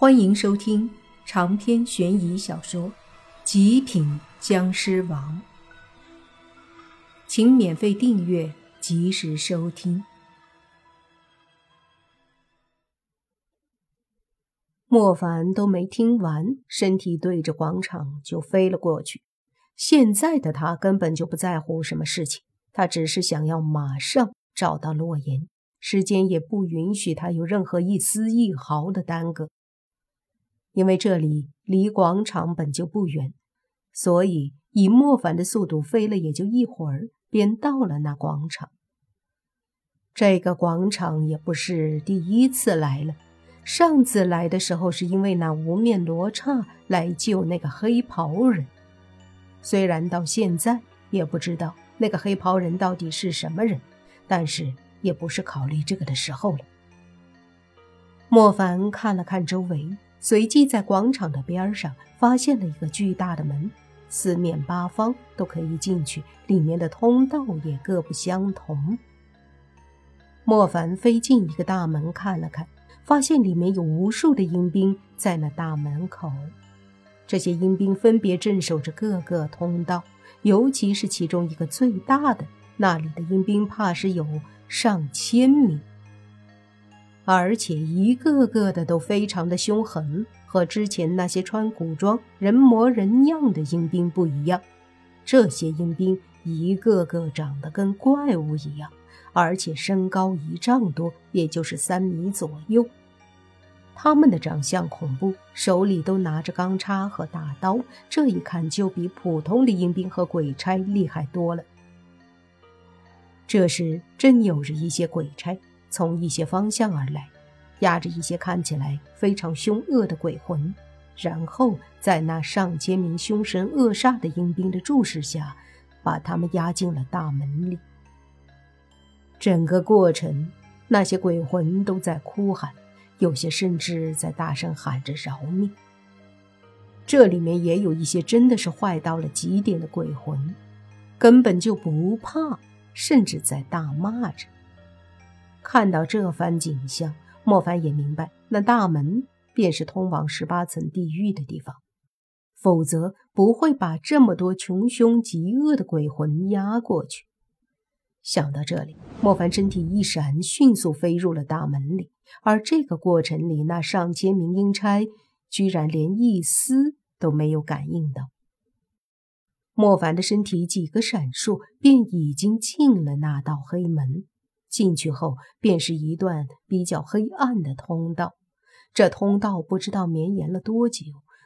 欢迎收听长篇悬疑小说《极品僵尸王》，请免费订阅，及时收听。莫凡都没听完，身体对着广场就飞了过去。现在的他根本就不在乎什么事情，他只是想要马上找到洛言，时间也不允许他有任何一丝一毫的耽搁。因为这里离广场本就不远，所以以莫凡的速度飞了也就一会儿，便到了那广场。这个广场也不是第一次来了，上次来的时候是因为那无面罗刹来救那个黑袍人。虽然到现在也不知道那个黑袍人到底是什么人，但是也不是考虑这个的时候了。莫凡看了看周围。随即在广场的边上发现了一个巨大的门，四面八方都可以进去，里面的通道也各不相同。莫凡飞进一个大门看了看，发现里面有无数的阴兵在那大门口，这些阴兵分别镇守着各个通道，尤其是其中一个最大的，那里的阴兵怕是有上千名。而且一个个的都非常的凶狠，和之前那些穿古装人模人样的阴兵不一样。这些阴兵一个个长得跟怪物一样，而且身高一丈多，也就是三米左右。他们的长相恐怖，手里都拿着钢叉和大刀，这一看就比普通的阴兵和鬼差厉害多了。这时，真有着一些鬼差。从一些方向而来，压着一些看起来非常凶恶的鬼魂，然后在那上千名凶神恶煞的阴兵的注视下，把他们压进了大门里。整个过程，那些鬼魂都在哭喊，有些甚至在大声喊着饶命。这里面也有一些真的是坏到了极点的鬼魂，根本就不怕，甚至在大骂着。看到这番景象，莫凡也明白，那大门便是通往十八层地狱的地方，否则不会把这么多穷凶极恶的鬼魂压过去。想到这里，莫凡身体一闪，迅速飞入了大门里。而这个过程里，那上千名阴差居然连一丝都没有感应到。莫凡的身体几个闪烁，便已经进了那道黑门。进去后，便是一段比较黑暗的通道。这通道不知道绵延了多久。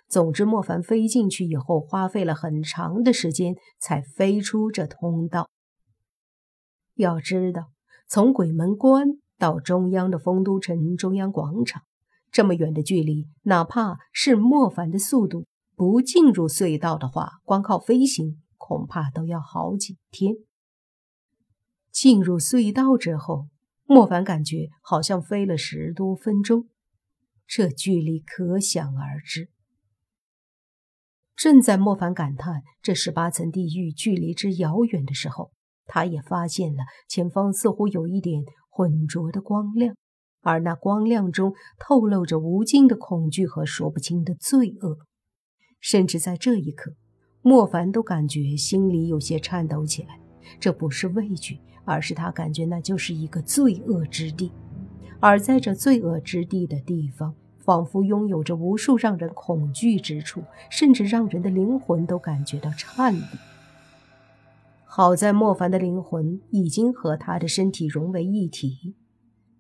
总之，莫凡飞进去以后，花费了很长的时间才飞出这通道。要知道，从鬼门关到中央的丰都城中央广场，这么远的距离，哪怕是莫凡的速度，不进入隧道的话，光靠飞行，恐怕都要好几天。进入隧道之后，莫凡感觉好像飞了十多分钟，这距离可想而知。正在莫凡感叹这十八层地狱距离之遥远的时候，他也发现了前方似乎有一点浑浊的光亮，而那光亮中透露着无尽的恐惧和说不清的罪恶。甚至在这一刻，莫凡都感觉心里有些颤抖起来。这不是畏惧。而是他感觉那就是一个罪恶之地，而在这罪恶之地的地方，仿佛拥有着无数让人恐惧之处，甚至让人的灵魂都感觉到颤栗。好在莫凡的灵魂已经和他的身体融为一体，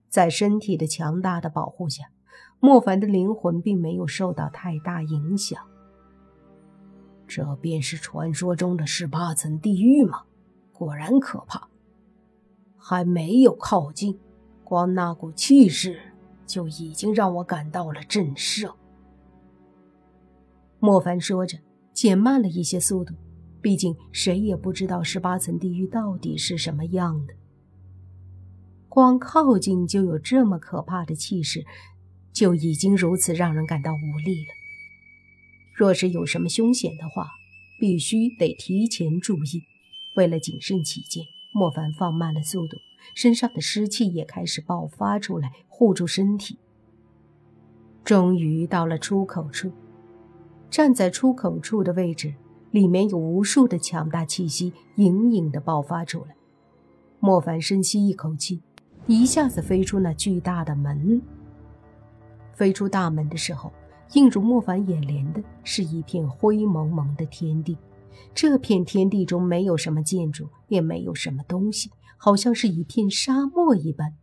在身体的强大的保护下，莫凡的灵魂并没有受到太大影响。这便是传说中的十八层地狱吗？果然可怕。还没有靠近，光那股气势就已经让我感到了震慑。莫凡说着，减慢了一些速度，毕竟谁也不知道十八层地狱到底是什么样的。光靠近就有这么可怕的气势，就已经如此让人感到无力了。若是有什么凶险的话，必须得提前注意。为了谨慎起见。莫凡放慢了速度，身上的湿气也开始爆发出来，护住身体。终于到了出口处，站在出口处的位置，里面有无数的强大气息隐隐的爆发出来。莫凡深吸一口气，一下子飞出那巨大的门。飞出大门的时候，映入莫凡眼帘的是一片灰蒙蒙的天地。这片天地中没有什么建筑，也没有什么东西，好像是一片沙漠一般。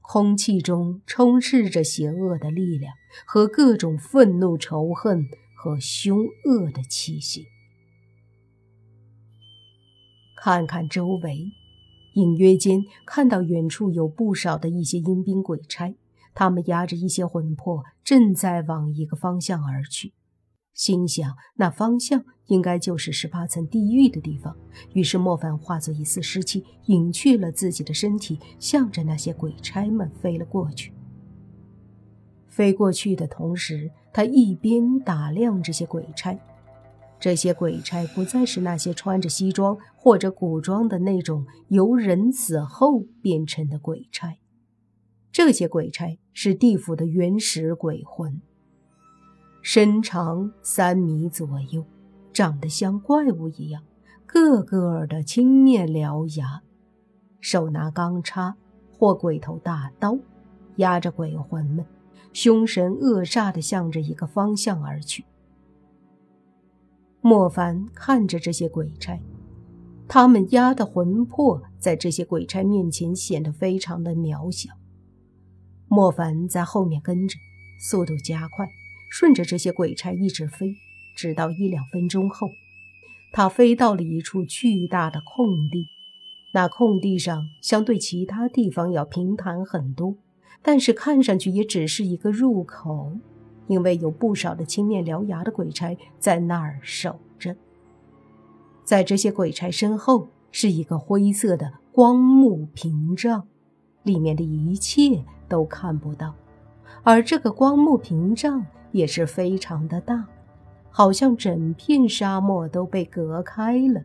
空气中充斥着邪恶的力量和各种愤怒、仇恨和凶恶的气息。看看周围，隐约间看到远处有不少的一些阴兵鬼差，他们压着一些魂魄，正在往一个方向而去。心想，那方向应该就是十八层地狱的地方。于是莫凡化作一丝湿气，隐去了自己的身体，向着那些鬼差们飞了过去。飞过去的同时，他一边打量这些鬼差。这些鬼差不再是那些穿着西装或者古装的那种由人死后变成的鬼差，这些鬼差是地府的原始鬼魂。身长三米左右，长得像怪物一样，个个的青面獠牙，手拿钢叉或鬼头大刀，压着鬼魂们，凶神恶煞地向着一个方向而去。莫凡看着这些鬼差，他们压的魂魄在这些鬼差面前显得非常的渺小。莫凡在后面跟着，速度加快。顺着这些鬼差一直飞，直到一两分钟后，他飞到了一处巨大的空地。那空地上相对其他地方要平坦很多，但是看上去也只是一个入口，因为有不少的青面獠牙的鬼差在那儿守着。在这些鬼差身后是一个灰色的光幕屏障，里面的一切都看不到，而这个光幕屏障。也是非常的大，好像整片沙漠都被隔开了，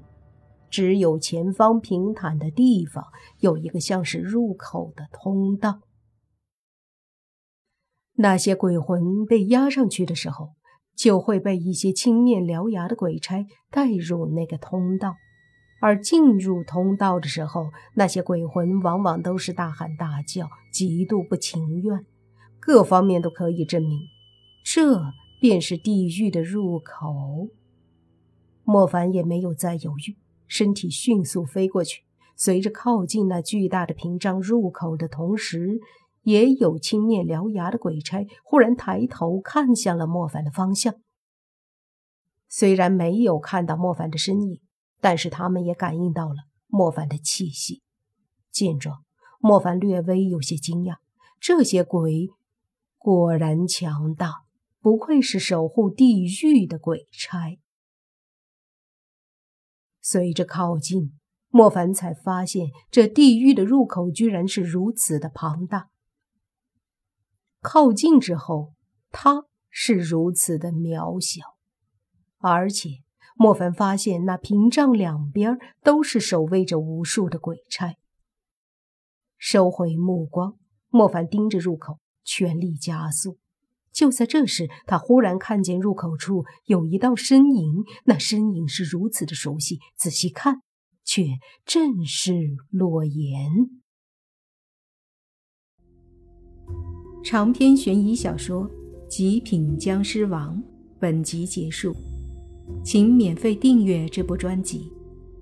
只有前方平坦的地方有一个像是入口的通道。那些鬼魂被压上去的时候，就会被一些青面獠牙的鬼差带入那个通道，而进入通道的时候，那些鬼魂往往都是大喊大叫，极度不情愿，各方面都可以证明。这便是地狱的入口。莫凡也没有再犹豫，身体迅速飞过去。随着靠近那巨大的屏障入口的同时，也有青面獠牙的鬼差忽然抬头看向了莫凡的方向。虽然没有看到莫凡的身影，但是他们也感应到了莫凡的气息。见状，莫凡略微有些惊讶：这些鬼果然强大。不愧是守护地狱的鬼差。随着靠近，莫凡才发现这地狱的入口居然是如此的庞大。靠近之后，他是如此的渺小，而且莫凡发现那屏障两边都是守卫着无数的鬼差。收回目光，莫凡盯着入口，全力加速。就在这时，他忽然看见入口处有一道身影，那身影是如此的熟悉。仔细看，却正是洛言。长篇悬疑小说《极品僵尸王》本集结束，请免费订阅这部专辑，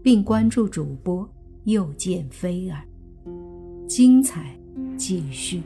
并关注主播又见菲儿，精彩继续。